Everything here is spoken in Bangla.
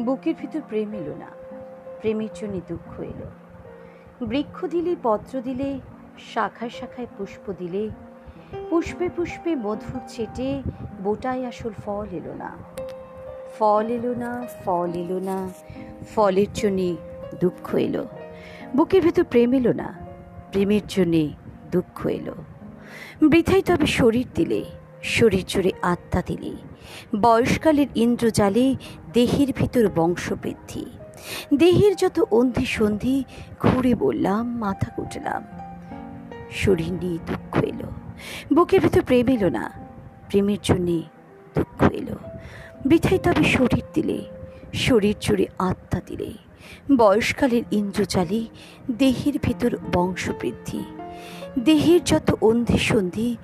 বুকের ভিতর প্রেম এলো না। প্রেমের জন্য দুঃখ এলো। বৃক্ষ দিলে, পত্র দিলে, শাখায় শাখায় পুষ্প দিলে, পুষ্পে পুষ্পে মধুর চেটে বোটায় আসল ফল এলো না। ফল এলো না, ফল এলো না, ফলের জন্যে দুঃখ এলো। বুকের ভেতর প্রেম এলো না, প্রেমের জন্যে দুঃখ এলো। বৃথাই তবে শরীর দিলে শরীর জুড়ে আত্মা দিলে। বয়সকালের ইন্দ্রজালে দেহের ভিতর বংশবৃদ্ধি। দেহের যত অন্ধি সন্ধি, ঘুরে বললাম, মাথা কুটলাম। শরীর নিয়ে দুঃখ এলো। বুকের ভিতর প্রেম এলো না। প্রেমের জন্যে দুঃখ এলো। বৃথাই তবে শরীর দিলে শরীর জুড়ে আত্মা দিলে। বয়সকালের ইন্দ্রজালে দেহের ভিতর বংশবৃদ্ধি। দেহের যত অন্ধি সন্ধি